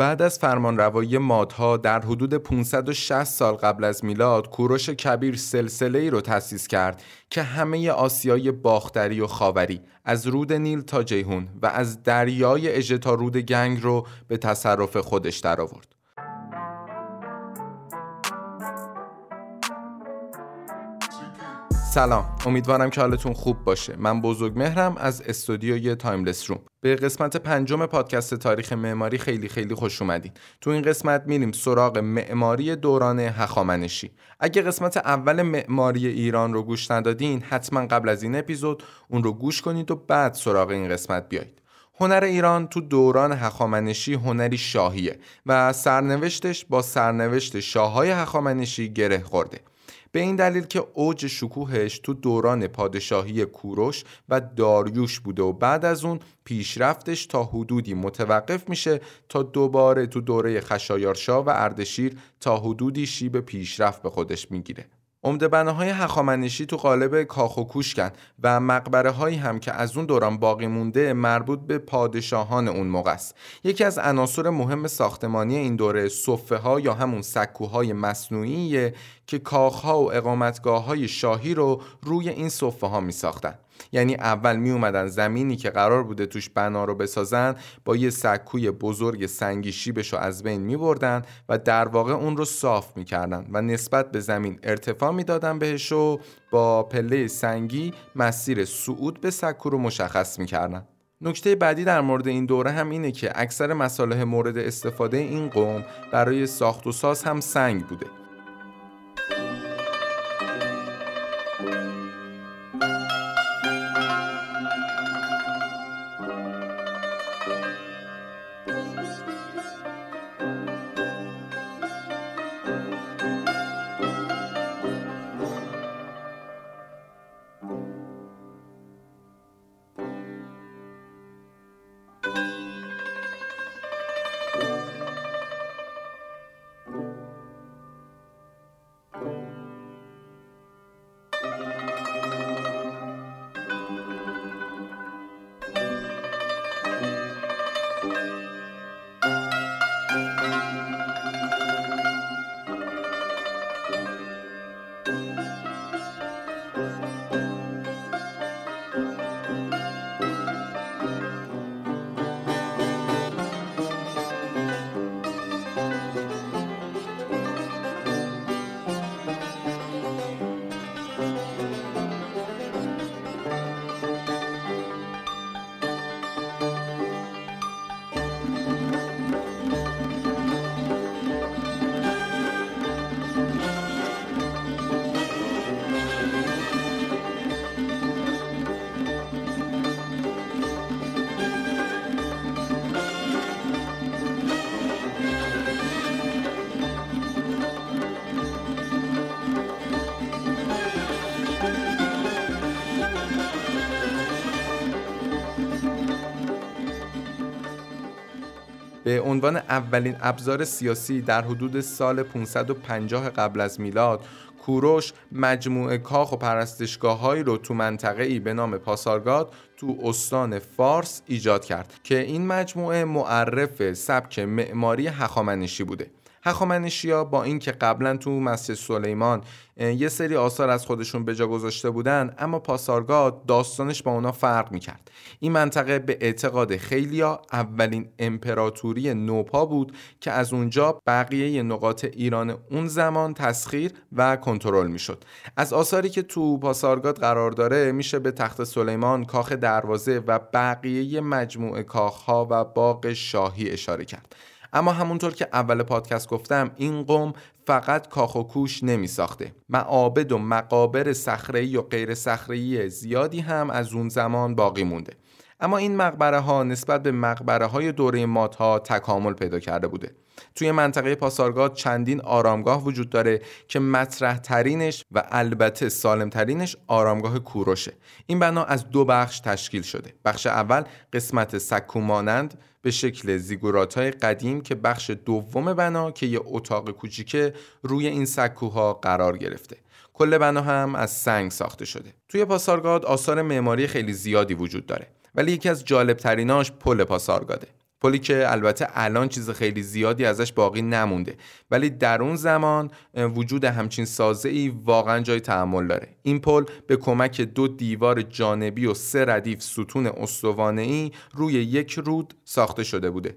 بعد از فرمانروایی مادها در حدود 560 سال قبل از میلاد کوروش کبیر سلسله ای رو تأسیس کرد که همه آسیای باختری و خاوری از رود نیل تا جیحون و از دریای اژه تا رود گنگ رو به تصرف خودش درآورد. سلام. امیدوارم که حالتون خوب باشه. من بزرگ مهرم از استودیوی Timeless Room به قسمت پنجم پادکست تاریخ معماری خیلی خیلی خوش اومدین. تو این قسمت میریم سراغ معماری دوران هخامنشی. اگه قسمت اول معماری ایران رو گوش ندادین حتما قبل از این اپیزود اون رو گوش کنید و بعد سراغ این قسمت بیایید. هنر ایران تو دوران هخامنشی هنری شاهیه و سرنوشتش با سرنوشت شاههای هخامنشی گره خورده. به این دلیل که اوج شکوهش تو دوران پادشاهی کوروش و داریوش بوده و بعد از اون پیشرفتش تا حدودی متوقف میشه تا دوباره تو دوره خشایارشا و اردشیر تا حدودی شیب پیشرفت به خودش می‌گیره. عمده بناهای هخامنشی تو قالب کاخ و کوشکن و مقبره هایی هم که از اون دوران باقی مونده مربوط به پادشاهان اون موقع است یکی از عناصر مهم ساختمانی این دوره صفه ها یا همون سکوهای مصنوعیه که کاخها و اقامتگاه های شاهی رو روی این صفه ها می ساختن. یعنی اول می اومدن زمینی که قرار بوده توش بنا رو بسازن با یه سکوی بزرگ سنگی شیبش رو از بین می بردن و در واقع اون رو صاف می کردن و نسبت به زمین ارتفاع می دادن بهش و با پله سنگی مسیر صعود به سکو رو مشخص می کردن. نکته بعدی در مورد این دوره هم اینه که اکثر مصالح مورد استفاده این قوم برای ساخت و ساز هم سنگ بوده به عنوان اولین ابزار سیاسی در حدود سال 550 قبل از میلاد کوروش مجموعه کاخ و پرستشگاه رو تو منطقه ای به نام پاسارگاد تو استان فارس ایجاد کرد که این مجموعه معرف سبک معماری هخامنشی بوده. هخامنشیا با اینکه قبلا تو مسجد سلیمان یه سری آثار از خودشون به جا گذاشته بودن اما پاسارگاد داستانش با اونا فرق می‌کرد. این منطقه به اعتقاد خیلیا اولین امپراتوری نوپا بود که از اونجا بقیه نقاط ایران اون زمان تسخیر و کنترل می‌شد. از آثاری که تو پاسارگاد قرار داره میشه به تخت سلیمان کاخ دروازه و بقیه مجموعه کاخها و باغ شاهی اشاره کرد. اما همونطور که اول پادکست گفتم این قوم فقط کاخ و کوش نمی ساخته معابد و مقابر صخره‌ای و غیر صخره‌ای زیادی هم از اون زمان باقی مونده. اما این مقبره ها نسبت به مقبره های دوره مات ها تکامل پیدا کرده بوده. توی منطقه پاسارگاد چندین آرامگاه وجود داره که مطرح ترینش و البته سالم ترینش آرامگاه کوروشه. این بنا از دو بخش تشکیل شده. بخش اول قسمت سکو مانند به شکل زیگورات های قدیم که بخش دوم بنا که یه اتاق کوچیکه روی این سکوها قرار گرفته. کل بنا هم از سنگ ساخته شده. توی پاسارگاد آثار معماری خیلی زیادی وجود داره ولی یکی از جالب تریناش پل پاسارگاده. پلی که البته الان چیز خیلی زیادی ازش باقی نمونده. ولی در اون زمان وجود همچین سازه ای واقعا جای تحمل داره. این پل به کمک دو دیوار جانبی و سه ردیف ستون استوانه ای روی یک رود ساخته شده بوده.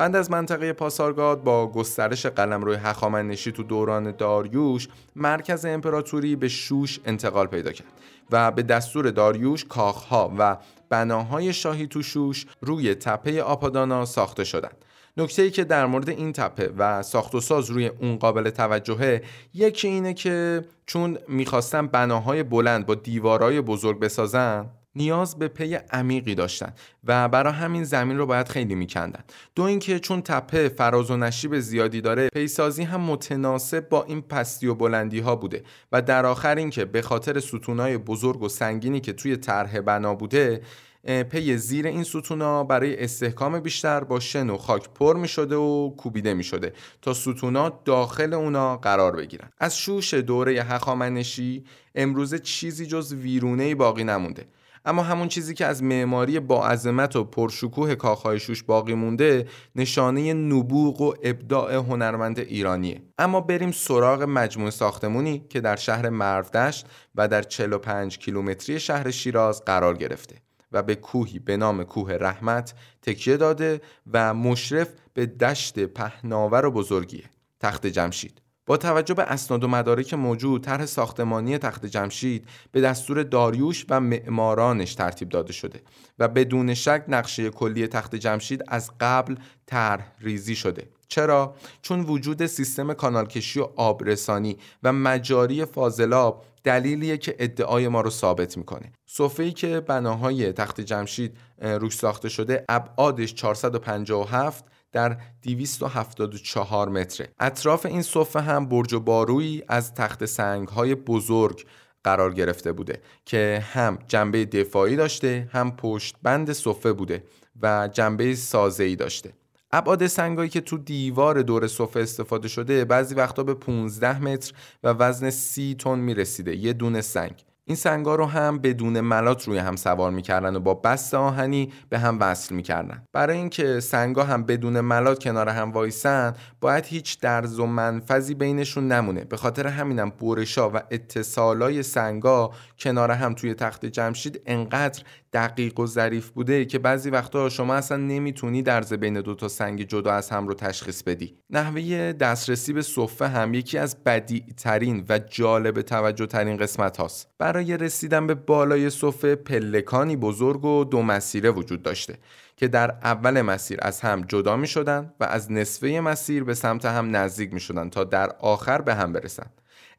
بند از منطقه پاسارگاد با گسترش قلمرو هخامنشی تو دوران داریوش مرکز امپراتوری به شوش انتقال پیدا کرد و به دستور داریوش کاخها و بناهای شاهی تو شوش روی تپه آپادانا ساخته شدند. نکته ای که در مورد این تپه و ساخت و ساز روی اون قابل توجهه یکی اینه که چون می‌خواستن بناهای بلند با دیوارای بزرگ بسازن نیاز به پی عمیقی داشتن و برای همین زمین رو باید خیلی میکندن. دو اینکه چون تپه فراز و نشیب زیادی داره پیسازی هم متناسب با این پستی و بلندی ها بوده و در آخر اینکه به خاطر ستونای بزرگ و سنگینی که توی طرح بنا بوده پی زیر این ستونا برای استحکام بیشتر با شن و خاک پر می شده و کوبیده می شده تا ستونا داخل اونا قرار بگیرن. از شوش دوره هخامنشی امروزه چیزی جز ویرونه باقی نمونده. اما همون چیزی که از معماری با عظمت و پرشکوه کاخهای شوش باقی مونده نشانه نبوغ و ابداع هنرمند ایرانیه. اما بریم سراغ مجموعه ساختمونی که در شهر مرودشت و در 45 کیلومتری شهر شیراز قرار گرفته و به کوهی به نام کوه رحمت تکیه داده و مشرف به دشت پهناور و بزرگیه تخت جمشید. با توجه به اسناد و مدارک موجود طرح ساختمانی تخت جمشید به دستور داریوش و معمارانش ترتیب داده شده و بدون شک نقشه کلی تخت جمشید از قبل طرح ریزی شده. چرا؟ چون وجود سیستم کانالکشی و آبرسانی و مجاری فاضلاب دلیلیه که ادعای ما رو ثابت می‌کنه. صفحه‌ای که بناهای تخت جمشید روش ساخته شده ابعادش 457 در 274 متره. اطراف این صفحه هم برج و بارویی از تخت سنگ های بزرگ قرار گرفته بوده که هم جنبه دفاعی داشته هم پشت بند صفحه بوده و جنبه سازه‌ای داشته. ابعاد سنگایی که تو دیوار دور صفحه استفاده شده بعضی وقتا به 15 متر و وزن 30 تن می‌رسیده یه دونه سنگ. این سنگا رو هم بدون ملات روی هم سوار می‌کردن و با بست آهنی به هم وصل می‌کردن. برای اینکه سنگا هم بدون ملات کنار هم وایسن باید هیچ درز و منفذی بینشون نمونه. به خاطر همینم بورشا و اتصالای سنگا کنار هم توی تخت جمشید انقدر دقیق و ظریف بوده که بعضی وقتا شما اصلا نمی‌تونی درز بین دو تا سنگ جدا از هم رو تشخیص بدی. نحوه دسترسی به صفه هم یکی از بدی ترین و جالب توجه ترین قسمت هاست برای رسیدن به بالای صفه پلکانی بزرگ و دو مسیره وجود داشته که در اول مسیر از هم جدا می شدن و از نصفه مسیر به سمت هم نزدیک می شدن تا در آخر به هم برسن.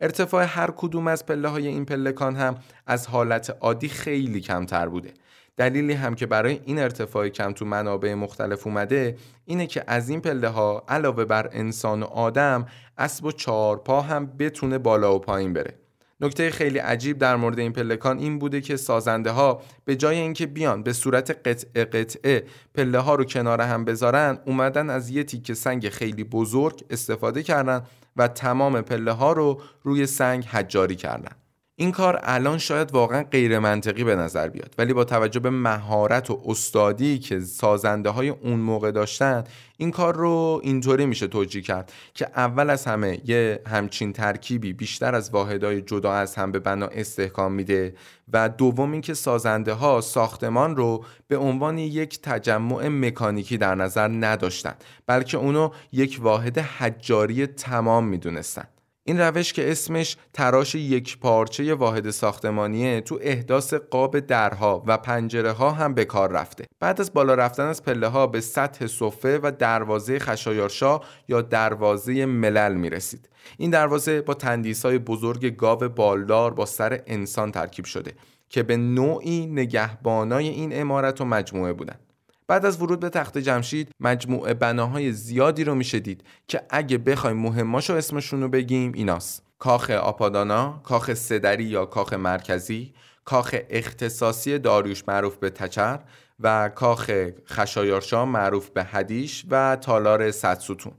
ارتفاع هر کدوم از پله های این پلکان هم از حالت عادی خیلی کمتر بوده. دلیلی هم که برای این ارتفاع کم تو منابع مختلف اومده اینه که از این پله ها علاوه بر انسان و آدم اسب و چهارپا هم بتونه بالا و پایین بره. نکته خیلی عجیب در مورد این پلکان این بوده که سازنده ها به جای اینکه بیان به صورت قطعه قطعه پله ها رو کنار هم بذارن اومدن از یه تیکه سنگ خیلی بزرگ استفاده کردن و تمام پله ها رو روی سنگ حجاری کردن. این کار الان شاید واقعا غیر منطقی به نظر بیاد. ولی با توجه به مهارت و استادی که سازنده های اون موقع داشتن این کار رو اینطوری میشه توجیه کرد که اول از همه یه همچین ترکیبی بیشتر از واحدهای جدا از هم به بنا استحکام میده و دوم اینکه سازنده ها ساختمان رو به عنوان یک تجمع مکانیکی در نظر نداشتن بلکه اونو یک واحد حجاری تمام می‌دونستن. این روش که اسمش تراش یک پارچه واحد ساختمانیه تو احداث قاب درها و پنجره ها هم به کار رفته. بعد از بالا رفتن از پله ها به سطح صفه و دروازه خشایارشا یا دروازه ملل می رسید این دروازه با تندیس های بزرگ گاو بالدار با سر انسان ترکیب شده که به نوعی نگهبانای این امارت و مجموعه بودند بعد از ورود به تخت جمشید مجموعه بناهای زیادی رو میشه دید که اگه بخوایم مهماشو اسمشون رو بگیم ایناست. کاخ آپادانا، کاخ سدری یا کاخ مرکزی، کاخ اختصاصی داریوش معروف به تچر و کاخ خشایارشا معروف به هدیش و تالار صد ستون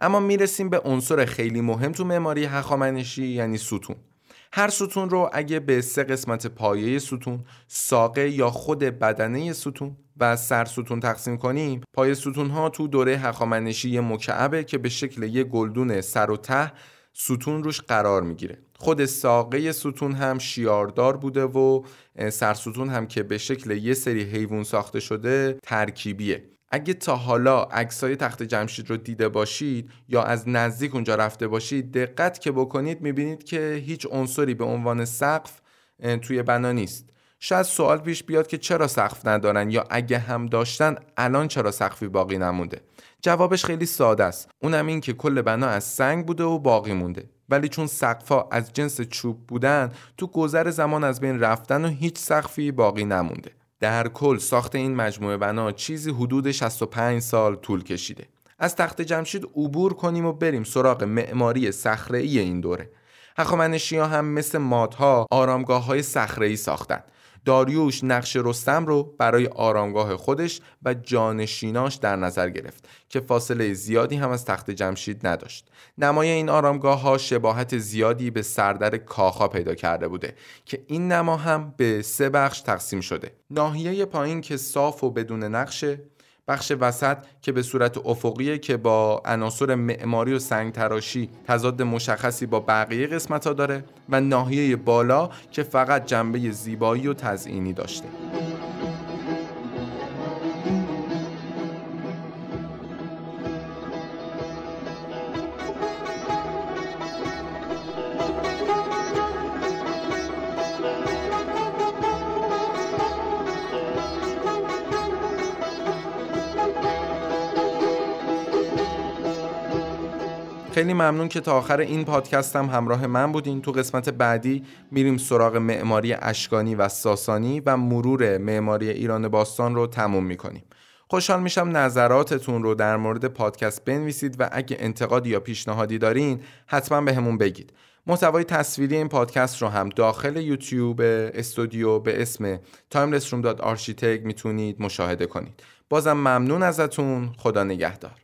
اما می‌رسیم به عنصر خیلی مهم تو معماری هخامنشی یعنی ستون. هر ستون رو اگه به سه قسمت پایه ستون، ساقه یا خود بدنه ستون و سر ستون تقسیم کنیم پای ستون ها تو دوره هخامنشی مکعبه که به شکل یه گلدون سر و ته ستون روش قرار می‌گیره. خود ساقه ستون هم شیاردار بوده و سرستون هم که به شکل یه سری حیوان ساخته شده ترکیبیه. اگه تا حالا عکسای تخت جمشید رو دیده باشید یا از نزدیک اونجا رفته باشید دقت که بکنید می‌بینید که هیچ عنصری به عنوان سقف توی بنا نیست. شاید سوال پیش بیاد که چرا سقف ندارن یا اگه هم داشتن الان چرا سقفی باقی نمونده؟ جوابش خیلی ساده است. اونم این که کل بنا از سنگ بوده و باقی مونده. ولی چون سقفا از جنس چوب بودن تو گذر زمان از بین رفتن و هیچ سقفی باقی نمونده. در کل ساخت این مجموعه بنا چیزی حدود 65 سال طول کشیده. از تخت جمشید عبور کنیم و بریم سراغ معماری صخره‌ای این دوره. هخامنشی‌ها هم مثل مادها آرامگاه های صخره‌ای ساختند داریوش نقش رستم رو برای آرامگاه خودش و جانشیناش در نظر گرفت که فاصله زیادی هم از تخت جمشید نداشت. نمای این آرامگاه ها شباهت زیادی به سردر کاخا پیدا کرده بوده که این نما هم به سه بخش تقسیم شده. ناحیه پایین که صاف و بدون نقشه بخش وسط که به صورت افقیه که با عناصر معماری و سنگ تراشی تضاد مشخصی با بقیه قسمت ها داره و ناحیه بالا که فقط جنبه زیبایی و تزئینی داشته. خیلی ممنون که تا آخر این پادکست هم همراه من بودین. تو قسمت بعدی میریم سراغ معماری اشکانی و ساسانی و مرور معماری ایران باستان رو تموم می‌کنیم. خوشحال میشم نظراتتون رو در مورد پادکست بنویسید و اگه انتقادی یا پیشنهادی دارین حتما به همون بگید. محتوای تصویری این پادکست رو هم داخل یوتیوب استودیو به اسم timelessroom.architect می‌تونید مشاهده کنید. بازم ممنون ازتون. خدا نگهدار.